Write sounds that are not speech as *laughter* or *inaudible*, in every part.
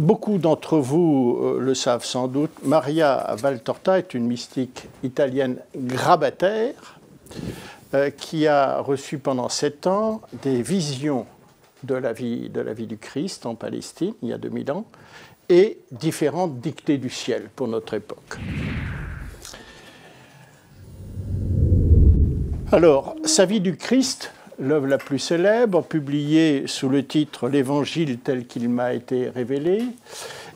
Beaucoup d'entre vous euh, le savent sans doute, Maria Valtorta est une mystique italienne grabataire euh, qui a reçu pendant sept ans des visions de la, vie, de la vie du Christ en Palestine, il y a 2000 ans, et différentes dictées du ciel pour notre époque. Alors, sa vie du Christ, l'œuvre la plus célèbre, publiée sous le titre L'Évangile tel qu'il m'a été révélé,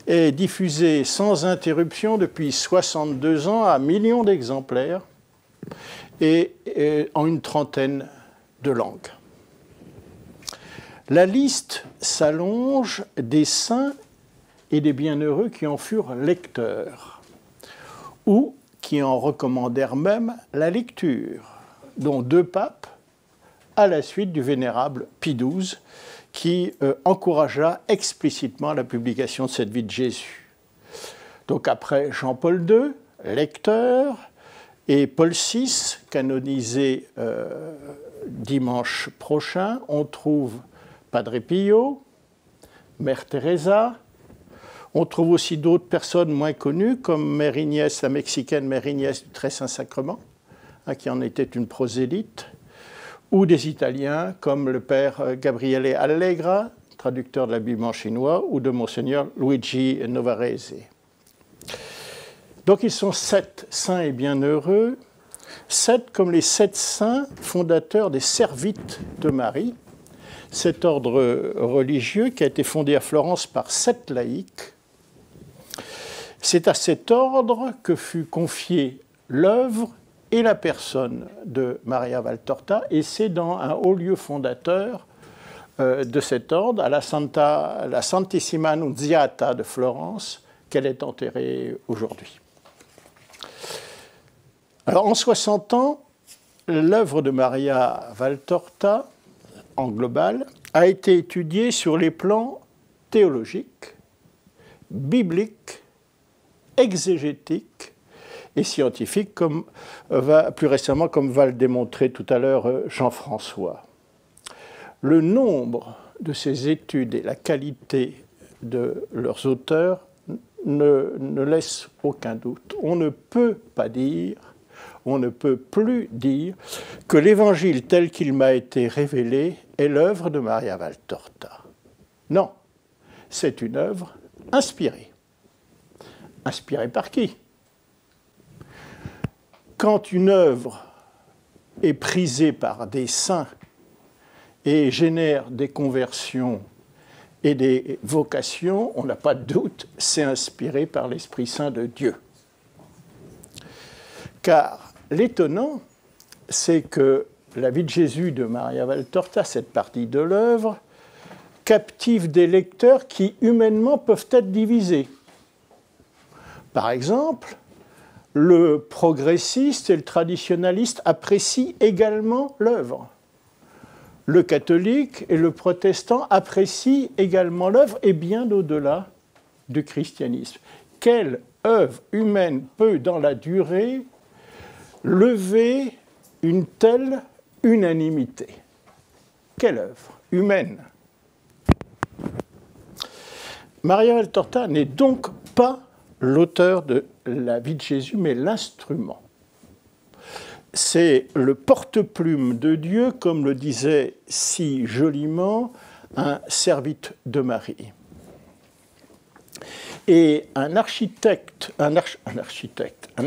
est diffusée sans interruption depuis 62 ans à millions d'exemplaires et, en une trentaine de langues. La liste s'allonge des saints et des bienheureux qui en furent lecteurs ou qui en recommandèrent même la lecture, dont deux papes, à la suite du vénérable Pie XII, qui euh, encouragea explicitement la publication de cette vie de Jésus. Donc après Jean-Paul II, lecteur, et Paul VI, canonisé euh, dimanche prochain, on trouve Padre Pio, Mère Teresa, on trouve aussi d'autres personnes moins connues, comme Mère Ignès, la mexicaine Mère Ignès du Très Saint-Sacrement, hein, qui en était une prosélyte, ou des Italiens comme le père euh, Gabriele Allegra, traducteur de la Bible en chinois, ou de Monseigneur Luigi Novarese. Donc ils sont sept saints et bienheureux, sept comme les sept saints fondateurs des Servites de Marie, cet ordre religieux qui a été fondé à Florence par sept laïcs. C'est à cet ordre que fut confiée l'œuvre et la personne de Maria Valtorta, et c'est dans un haut lieu fondateur euh, de cet ordre, à la, Santa, la Santissima Annunziata de Florence, qu'elle est enterrée aujourd'hui. Alors en 60 ans, l'œuvre de Maria Valtorta, en global, a été étudiée sur les plans théologiques, bibliques, exégétiques et scientifiques, comme va, plus récemment, comme va le démontrer tout à l'heure euh, Jean-François. Le nombre de ces études et la qualité de leurs auteurs ne, ne laissent aucun doute. On ne peut pas dire on ne peut plus dire que l'évangile tel qu'il m'a été révélé est l'œuvre de Maria Valtorta. Non, c'est une œuvre inspirée. Inspirée par qui? Quand une œuvre est prisée par des saints et génère des conversions et des vocations, on n'a pas de doute, c'est inspiré par l'Esprit Saint de Dieu. Car l'étonnant, c'est que la vie de Jésus de Maria Valtorta, cette partie de l'œuvre, captive des lecteurs qui humainement peuvent être divisés. Par exemple, le progressiste et le traditionnaliste apprécient également l'œuvre. Le catholique et le protestant apprécient également l'œuvre et bien au-delà du christianisme. Quelle œuvre humaine peut, dans la durée, lever une telle unanimité? Quelle œuvre humaine? Maria Valtorta n'est donc pas l'auteur de la vie de Jésus, mais l'instrument. C'est le porte-plume de Dieu, comme le disait si joliment un servite de Marie. Et un architecte, un,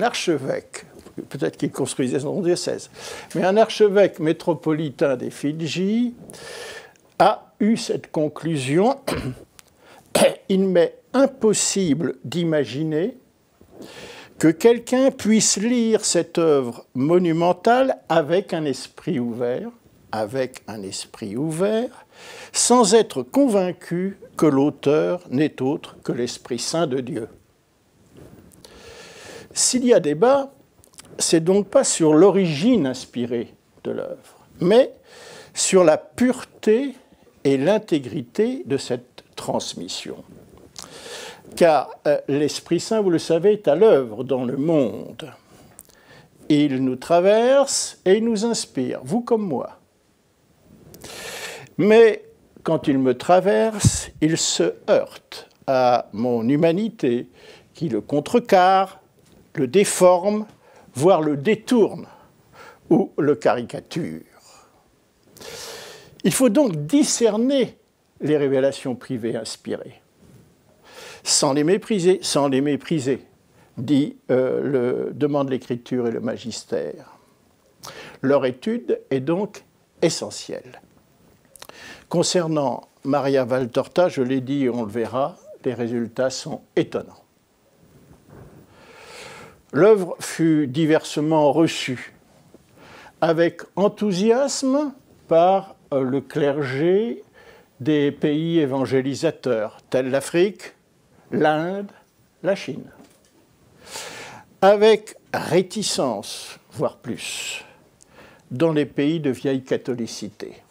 archevêque peut-être qu'il construisait son diocèse, mais un archevêque métropolitain des Fidji a eu cette conclusion *coughs* il m'est impossible d'imaginer que quelqu'un puisse lire cette œuvre monumentale avec un esprit ouvert, avec un esprit ouvert, sans être convaincu que l'auteur n'est autre que l'Esprit Saint de Dieu. S'il y a débat, c'est donc pas sur l'origine inspirée de l'œuvre, mais sur la pureté et l'intégrité de cette transmission. Car euh, l'Esprit Saint, vous le savez, est à l'œuvre dans le monde. Il nous traverse et il nous inspire, vous comme moi. Mais quand il me traverse, il se heurte à mon humanité, qui le contrecarre, le déforme, voire le détourne ou le caricature. Il faut donc discerner les révélations privées inspirées, sans les mépriser, sans les mépriser, dit euh, le demande l'écriture et le magistère. Leur étude est donc essentielle. Concernant Maria Valtorta, je l'ai dit et on le verra, les résultats sont étonnants. L'œuvre fut diversement reçue, avec enthousiasme par euh, le clergé des pays évangélisateurs, tels l'Afrique, l'Inde, la Chine. Avec réticence, voire plus, dans les pays de vieille catholicité.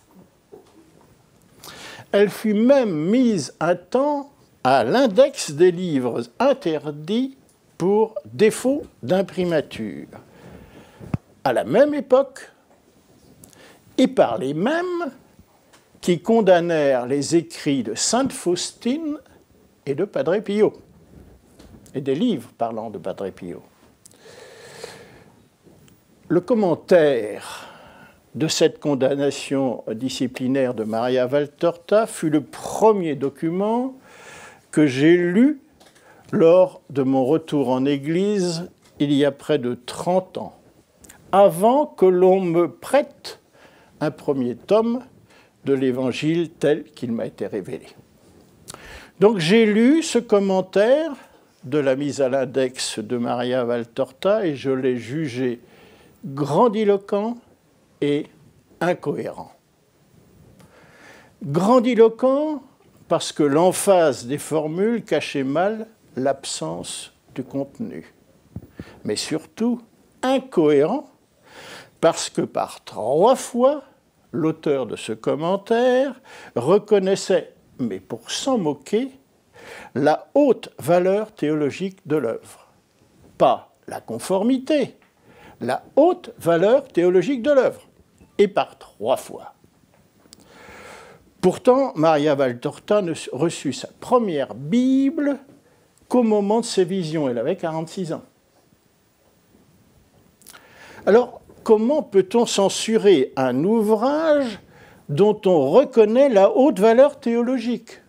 Elle fut même mise un temps à l'index des livres interdits pour défaut d'imprimature. À la même époque, et par les mêmes qui condamnèrent les écrits de Sainte Faustine et de Padre Pio, et des livres parlant de Padre Pio. Le commentaire de cette condamnation disciplinaire de Maria Valtorta fut le premier document que j'ai lu lors de mon retour en Église il y a près de 30 ans, avant que l'on me prête un premier tome de l'Évangile tel qu'il m'a été révélé. Donc j'ai lu ce commentaire de la mise à l'index de Maria Valtorta et je l'ai jugé grandiloquent et incohérent. Grandiloquent parce que l'emphase des formules cachait mal l'absence du contenu, mais surtout incohérent parce que par trois fois, l'auteur de ce commentaire reconnaissait, mais pour s'en moquer, la haute valeur théologique de l'œuvre. Pas la conformité, la haute valeur théologique de l'œuvre. Et par trois fois. Pourtant, Maria Valtorta ne reçut sa première Bible qu'au moment de ses visions. Elle avait 46 ans. Alors, comment peut-on censurer un ouvrage dont on reconnaît la haute valeur théologique.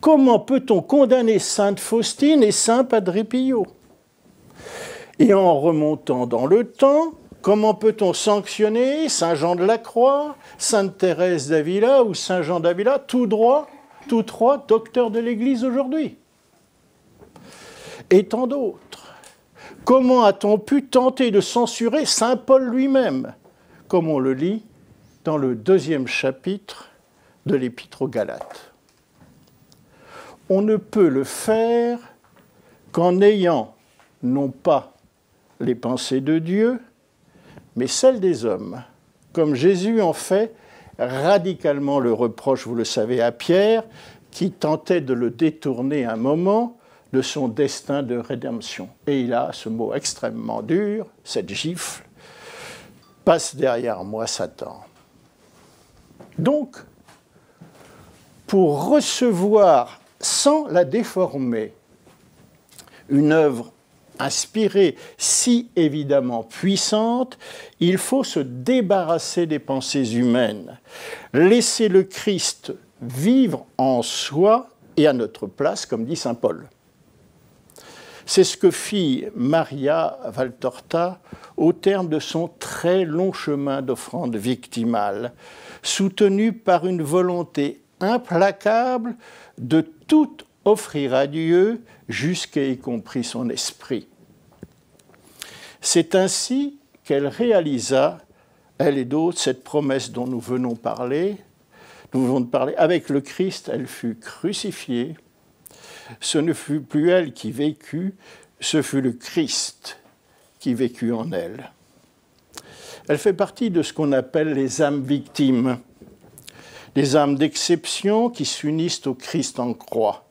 Comment peut-on condamner Sainte Faustine et Saint Padre Pio Et en remontant dans le temps, comment peut-on sanctionner Saint Jean de la Croix, Sainte Thérèse d'Avila ou Saint Jean d'Avila, tout droit, tous trois docteurs de l'Église aujourd'hui? Et tant d'autres. Comment a-t-on pu tenter de censurer Saint Paul lui-même, comme on le lit dans le deuxième chapitre de l'Épître aux Galates on ne peut le faire qu'en ayant non pas les pensées de Dieu, mais celles des hommes, comme Jésus en fait radicalement le reproche, vous le savez, à Pierre, qui tentait de le détourner un moment de son destin de rédemption. Et il a ce mot extrêmement dur, cette gifle, passe derrière moi Satan. Donc, pour recevoir sans la déformer. Une œuvre inspirée si évidemment puissante, il faut se débarrasser des pensées humaines, laisser le Christ vivre en soi et à notre place, comme dit Saint Paul. C'est ce que fit Maria Valtorta au terme de son très long chemin d'offrande victimale, soutenu par une volonté implacable de tout offrir à Dieu, jusqu'à y compris son esprit. C'est ainsi qu'elle réalisa, elle et d'autres, cette promesse dont nous venons parler. Nous venons de parler. Avec le Christ, elle fut crucifiée. Ce ne fut plus elle qui vécut, ce fut le Christ qui vécut en elle. Elle fait partie de ce qu'on appelle les âmes victimes des âmes d'exception qui s'unissent au Christ en croix,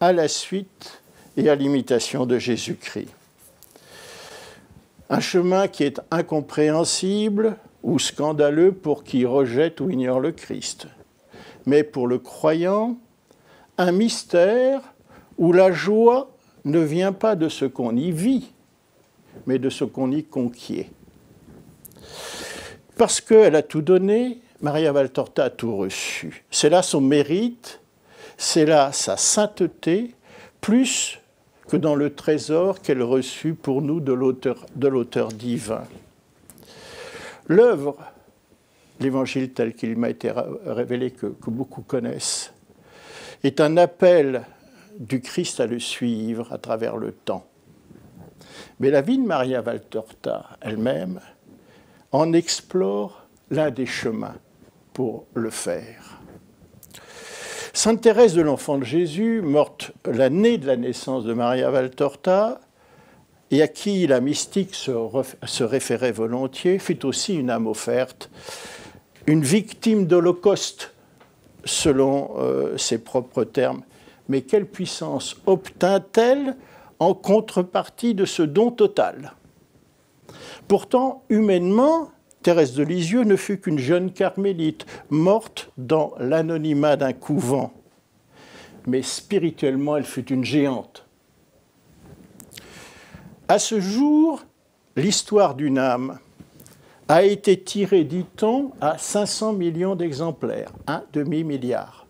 à la suite et à l'imitation de Jésus-Christ. Un chemin qui est incompréhensible ou scandaleux pour qui rejette ou ignore le Christ, mais pour le croyant, un mystère où la joie ne vient pas de ce qu'on y vit, mais de ce qu'on y conquiert. Parce qu'elle a tout donné, Maria Valtorta a tout reçu. C'est là son mérite, c'est là sa sainteté, plus que dans le trésor qu'elle reçut pour nous de l'auteur divin. L'œuvre, l'évangile tel qu'il m'a été révélé, que, que beaucoup connaissent, est un appel du Christ à le suivre à travers le temps. Mais la vie de Maria Valtorta elle-même en explore l'un des chemins pour le faire. Sainte Thérèse de l'Enfant de Jésus, morte l'année de la naissance de Maria Valtorta, et à qui la mystique se, référait volontiers, fut aussi une âme offerte, une victime d'Holocauste, selon euh, ses propres termes. Mais quelle puissance obtint-elle en contrepartie de ce don total? Pourtant, humainement, Thérèse de Lisieux ne fut qu'une jeune carmélite, morte dans l'anonymat d'un couvent. Mais spirituellement, elle fut une géante. À ce jour, l'histoire d'une âme a été tirée, dit-on, à 500 millions d'exemplaires, un demi-milliard.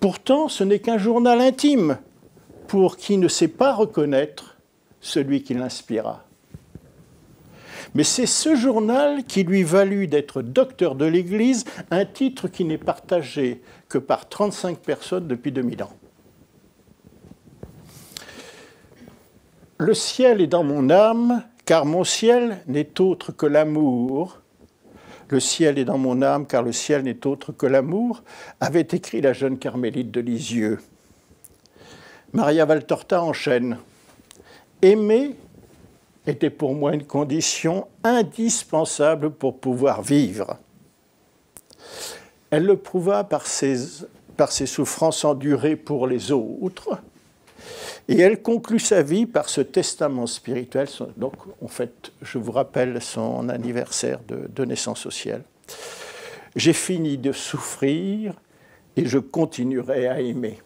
Pourtant, ce n'est qu'un journal intime pour qui ne sait pas reconnaître celui qui l'inspira. Mais c'est ce journal qui lui valut d'être docteur de l'Église, un titre qui n'est partagé que par 35 personnes depuis 2000 ans. Le ciel est dans mon âme, car mon ciel n'est autre que l'amour. Le ciel est dans mon âme, car le ciel n'est autre que l'amour, avait écrit la jeune carmélite de Lisieux. Maria Valtorta enchaîne. Aimer était pour moi une condition indispensable pour pouvoir vivre. Elle le prouva par ses, par ses souffrances endurées pour les autres, et elle conclut sa vie par ce testament spirituel. Donc, en fait, je vous rappelle son anniversaire de, naissance au ciel. J'ai fini de souffrir et je continuerai à aimer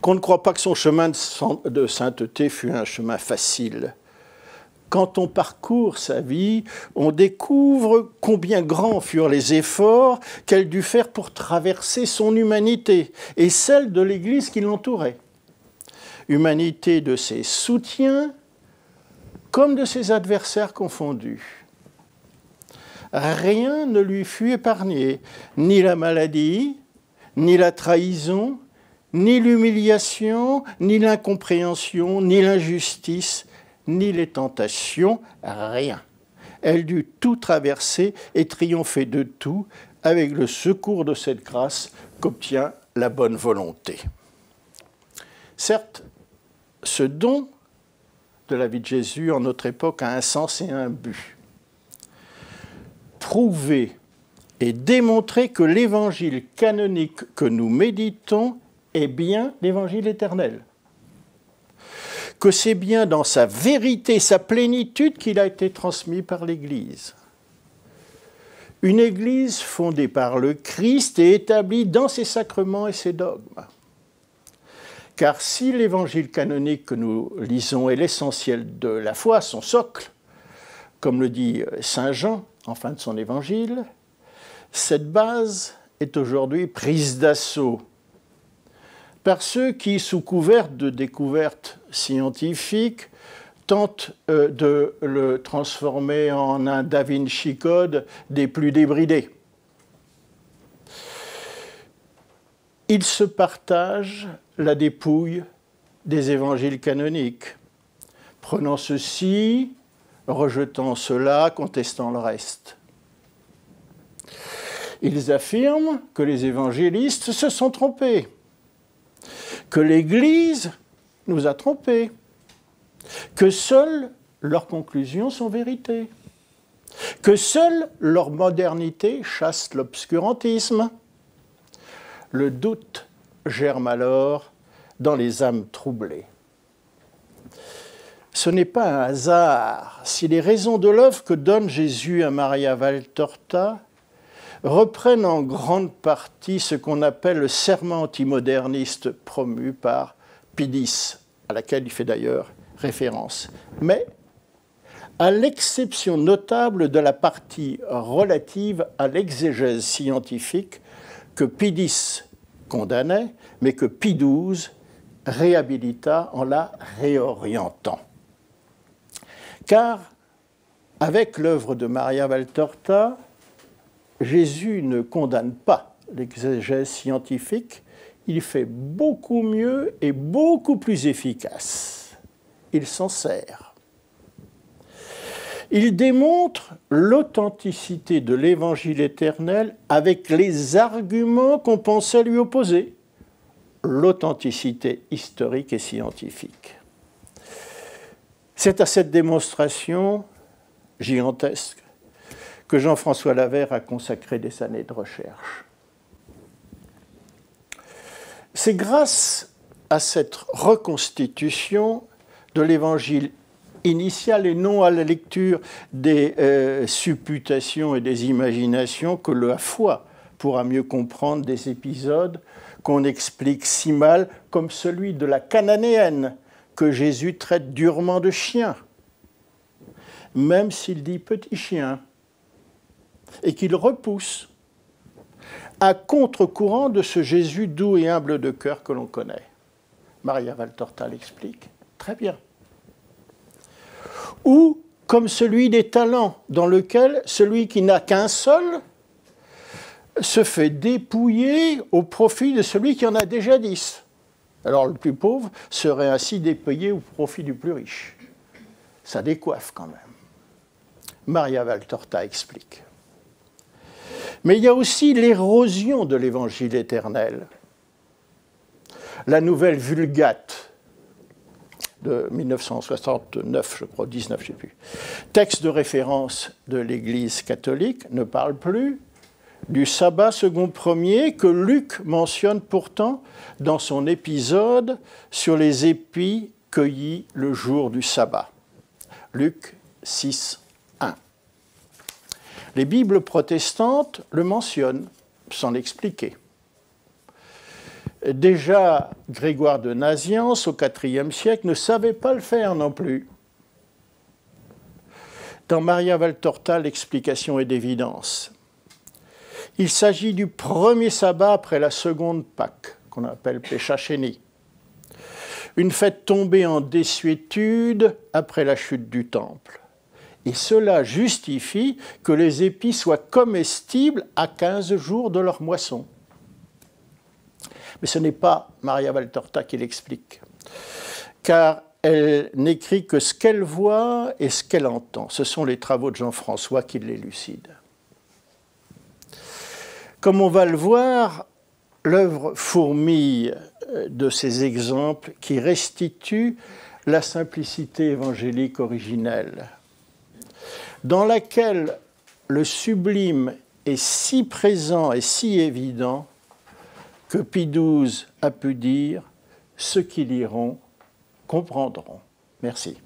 qu'on ne croit pas que son chemin de sainteté fut un chemin facile. Quand on parcourt sa vie, on découvre combien grands furent les efforts qu'elle dut faire pour traverser son humanité et celle de l'Église qui l'entourait. Humanité de ses soutiens comme de ses adversaires confondus. Rien ne lui fut épargné, ni la maladie, ni la trahison, ni l'humiliation, ni l'incompréhension, ni l'injustice, ni les tentations, rien. Elle dut tout traverser et triompher de tout avec le secours de cette grâce qu'obtient la bonne volonté. Certes, ce don de la vie de Jésus en notre époque a un sens et un but. Prouver et démontrer que l'évangile canonique que nous méditons est bien l'évangile éternel. Que c'est bien dans sa vérité, sa plénitude qu'il a été transmis par l'Église. Une Église fondée par le Christ et établie dans ses sacrements et ses dogmes. Car si l'évangile canonique que nous lisons est l'essentiel de la foi, son socle, comme le dit Saint Jean en fin de son évangile, cette base est aujourd'hui prise d'assaut par ceux qui, sous couvert de découvertes scientifiques, tentent euh, de le transformer en un Da Vinci Code des plus débridés. Ils se partagent la dépouille des évangiles canoniques, prenant ceci, rejetant cela, contestant le reste. Ils affirment que les évangélistes se sont trompés que l'Église nous a trompés, que seules leurs conclusions sont vérité, que seule leur modernité chasse l'obscurantisme. Le doute germe alors dans les âmes troublées. Ce n'est pas un hasard si les raisons de l'œuvre que donne Jésus à Maria Valtorta reprennent en grande partie ce qu'on appelle le serment antimoderniste promu par Pidis, à laquelle il fait d'ailleurs référence. Mais, à l'exception notable de la partie relative à l'exégèse scientifique que Pidis condamnait, mais que Pie XII réhabilita en la réorientant. Car, avec l'œuvre de Maria Valtorta, Jésus ne condamne pas l'exégèse scientifique, il fait beaucoup mieux et beaucoup plus efficace. Il s'en sert. Il démontre l'authenticité de l'évangile éternel avec les arguments qu'on pensait lui opposer, l'authenticité historique et scientifique. C'est à cette démonstration gigantesque que Jean-François Lavère a consacré des années de recherche. C'est grâce à cette reconstitution de l'évangile initial et non à la lecture des euh, supputations et des imaginations que la foi pourra mieux comprendre des épisodes qu'on explique si mal, comme celui de la cananéenne, que Jésus traite durement de chien, même s'il dit petit chien et qu'il repousse à contre-courant de ce Jésus doux et humble de cœur que l'on connaît. Maria Valtorta l'explique très bien. Ou comme celui des talents, dans lequel celui qui n'a qu'un seul se fait dépouiller au profit de celui qui en a déjà dix. Alors le plus pauvre serait ainsi dépouillé au profit du plus riche. Ça décoiffe quand même. Maria Valtorta explique. Mais il y a aussi l'érosion de l'évangile éternel. La nouvelle Vulgate de 1969, je crois, 19, je ne sais plus, texte de référence de l'Église catholique, ne parle plus du sabbat second premier que Luc mentionne pourtant dans son épisode sur les épis cueillis le jour du sabbat. Luc 6, les Bibles protestantes le mentionnent sans l'expliquer. Déjà, Grégoire de Naziance, au IVe siècle, ne savait pas le faire non plus. Dans Maria Valtorta, l'explication est d'évidence. Il s'agit du premier sabbat après la seconde Pâque, qu'on appelle Péchachénie. Une fête tombée en désuétude après la chute du temple. Et cela justifie que les épis soient comestibles à 15 jours de leur moisson. Mais ce n'est pas Maria Valtorta qui l'explique, car elle n'écrit que ce qu'elle voit et ce qu'elle entend. Ce sont les travaux de Jean-François qui l'élucident. Comme on va le voir, l'œuvre fourmille de ces exemples qui restituent la simplicité évangélique originelle dans laquelle le sublime est si présent et si évident que Pie XII a pu dire Ceux qui liront comprendront. Merci.